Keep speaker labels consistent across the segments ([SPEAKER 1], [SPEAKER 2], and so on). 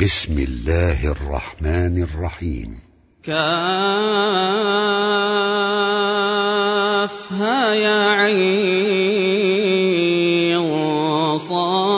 [SPEAKER 1] بسم الله الرحمن الرحيم.
[SPEAKER 2] كافها يا عين صاد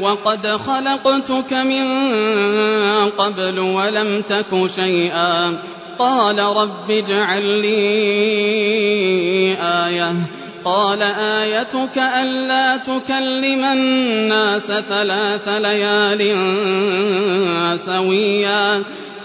[SPEAKER 2] وقد خلقتك من قبل ولم تك شيئا قال رب اجعل لي آية قال آيتك ألا تكلم الناس ثلاث ليال سويا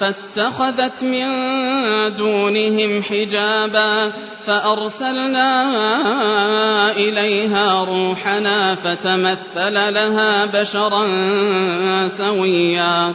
[SPEAKER 2] فاتخذت من دونهم حجابا فأرسلنا إليها روحنا فتمثل لها بشرا سويا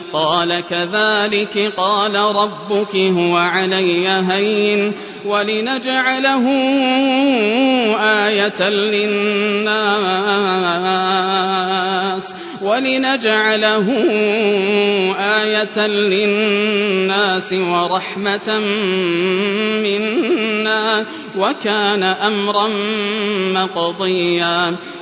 [SPEAKER 2] قال كذلك قال ربك هو علي هين ولنجعله آية للناس ولنجعله آية للناس ورحمة منا وكان أمرا مقضيا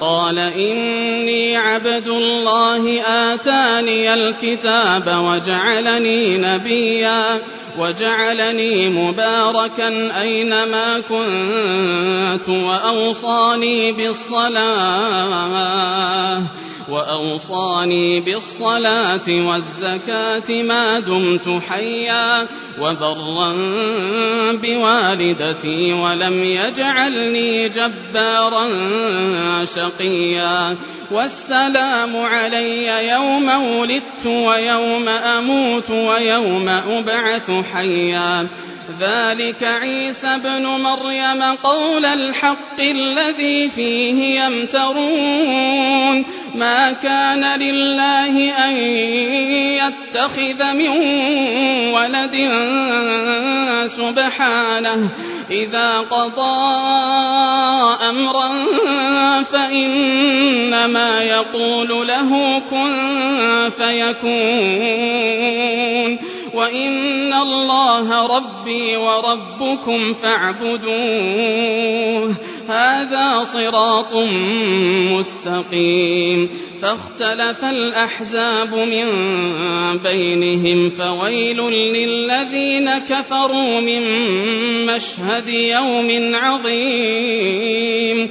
[SPEAKER 2] قال إني عبد الله آتاني الكتاب وجعلني نبيا وجعلني مباركا أينما كنت وأوصاني بالصلاة. وأوصاني بالصلاة والزكاة ما دمت حيا وبرا بوالدتي ولم يجعلني جبارا شقيا والسلام علي يوم ولدت ويوم أموت ويوم أبعث حيا ذلك عيسى ابن مريم قول الحق الذي فيه يمترون ما كان لله أن يتخذ من ولد سبحانه إذا قضى أمرا فإنما يقول له كن فيكون وإن الله ربي وربكم فاعبدوه هذا صراط مستقيم فاختلف الأحزاب من بينهم فويل للذين كفروا من مشهد يوم عظيم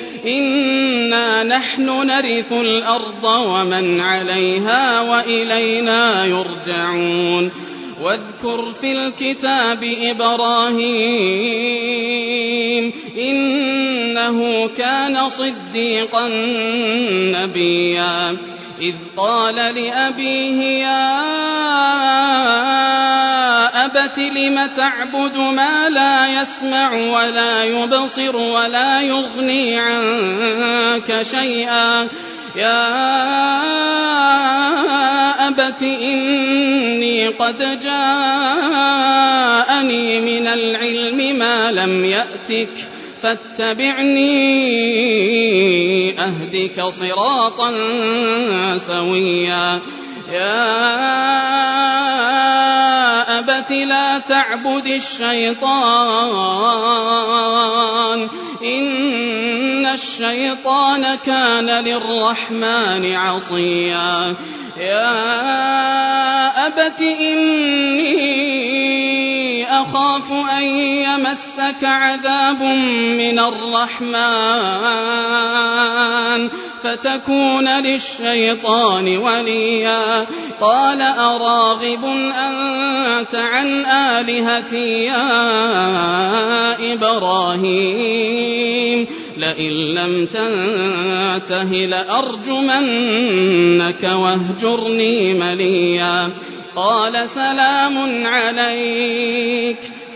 [SPEAKER 2] إنا نحن نرث الأرض ومن عليها وإلينا يرجعون واذكر في الكتاب إبراهيم إنه كان صديقا نبيا إذ قال لأبيه يا أبت لم تعبد ما لا يسمع ولا يبصر ولا يغني عنك شيئا يا أبت إني قد جاءني من العلم ما لم يأتك فاتبعني أهدك صراطا سويا يا لا تعبد الشيطان. إن الشيطان كان للرحمن عصيا. يا أبت إني أخاف أن يمسك عذاب من الرحمن. فتكون للشيطان وليا. قال أراغب أنت عن آلهتي يا إبراهيم؟ لئن لم تنته لأرجمنك واهجرني مليا. قال سلام عليك.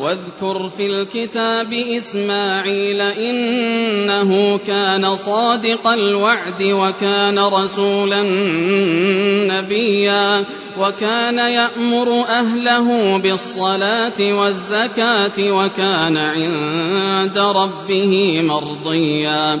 [SPEAKER 2] واذكر في الكتاب إسماعيل إنه كان صادق الوعد وكان رسولا نبيا وكان يأمر أهله بالصلاة والزكاة وكان عند ربه مرضيا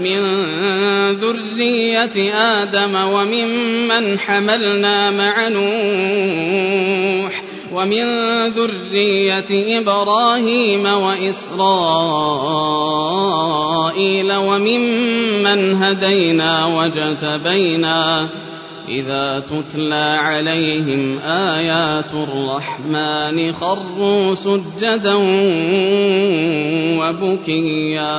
[SPEAKER 2] من ذرية آدم وممن حملنا مع نوح ومن ذرية إبراهيم وإسرائيل وممن هدينا وجتبينا إذا تتلى عليهم آيات الرحمن خروا سجدا وبكيا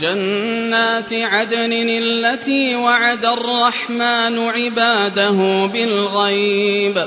[SPEAKER 2] جنات عدن التي وعد الرحمن عباده بالغيب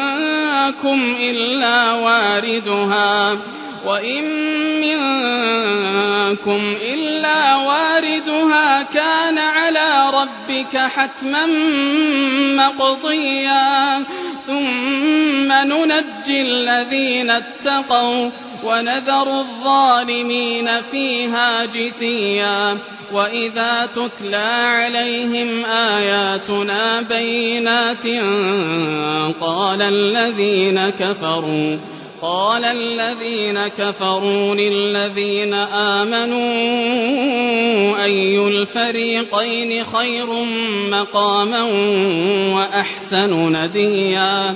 [SPEAKER 2] منكم إلا واردها وإن منكم إلا واردها كان على ربك حتما مقضيا ثم ننجي الذين اتقوا ونذر الظالمين فيها جثيا. وإذا تتلى عليهم آياتنا بينات قال الذين كفروا قال الذين كفروا للذين آمنوا أي الفريقين خير مقاما وأحسن نديا؟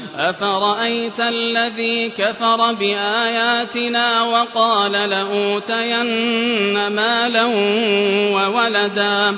[SPEAKER 2] أفرأيت الذي كفر بآياتنا وقال لأوتين مالا وولدا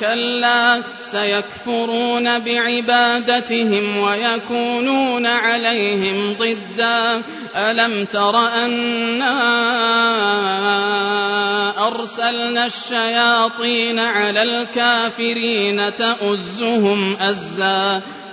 [SPEAKER 2] كلا سيكفرون بعبادتهم ويكونون عليهم ضدا. ألم تر أنا أرسلنا الشياطين على الكافرين تؤزهم أزا؟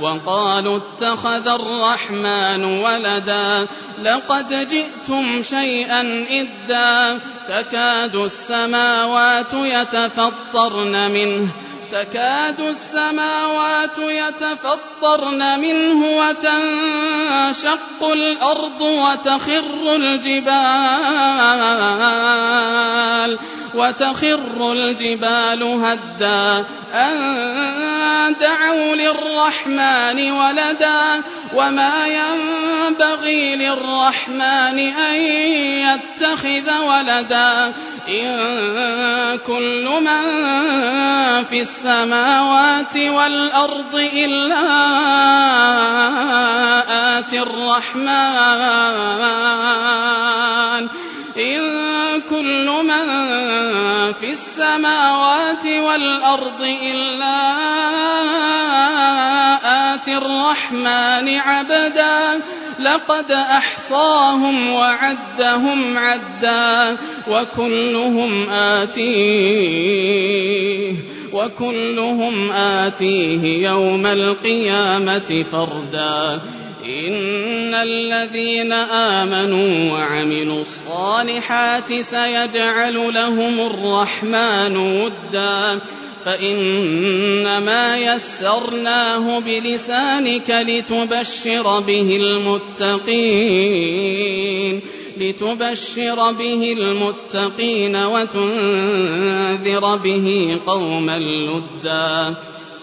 [SPEAKER 2] وقالوا اتخذ الرحمن ولدا لقد جئتم شيئا إدا تكاد السماوات يتفطرن منه تكاد السماوات يتفطرن منه وتنشق الأرض وتخر الجبال وتخر الجبال هدا. أن دعوا للرحمن ولدا وما ينبغي للرحمن أن يتخذ ولدا. إن كل من في السماوات والأرض إلا آتي الرحمن. في السماوات والأرض إلا آتي الرحمن عبدا. لقد أحصاهم وعدهم عدا وكلهم آتيه وكلهم آتيه يوم القيامة فردا. إن الذين آمنوا وعملوا الصالحات سيجعل لهم الرحمن ودا فإنما يسرناه بلسانك لتبشر به المتقين لتبشر به المتقين وتنذر به قوما لدا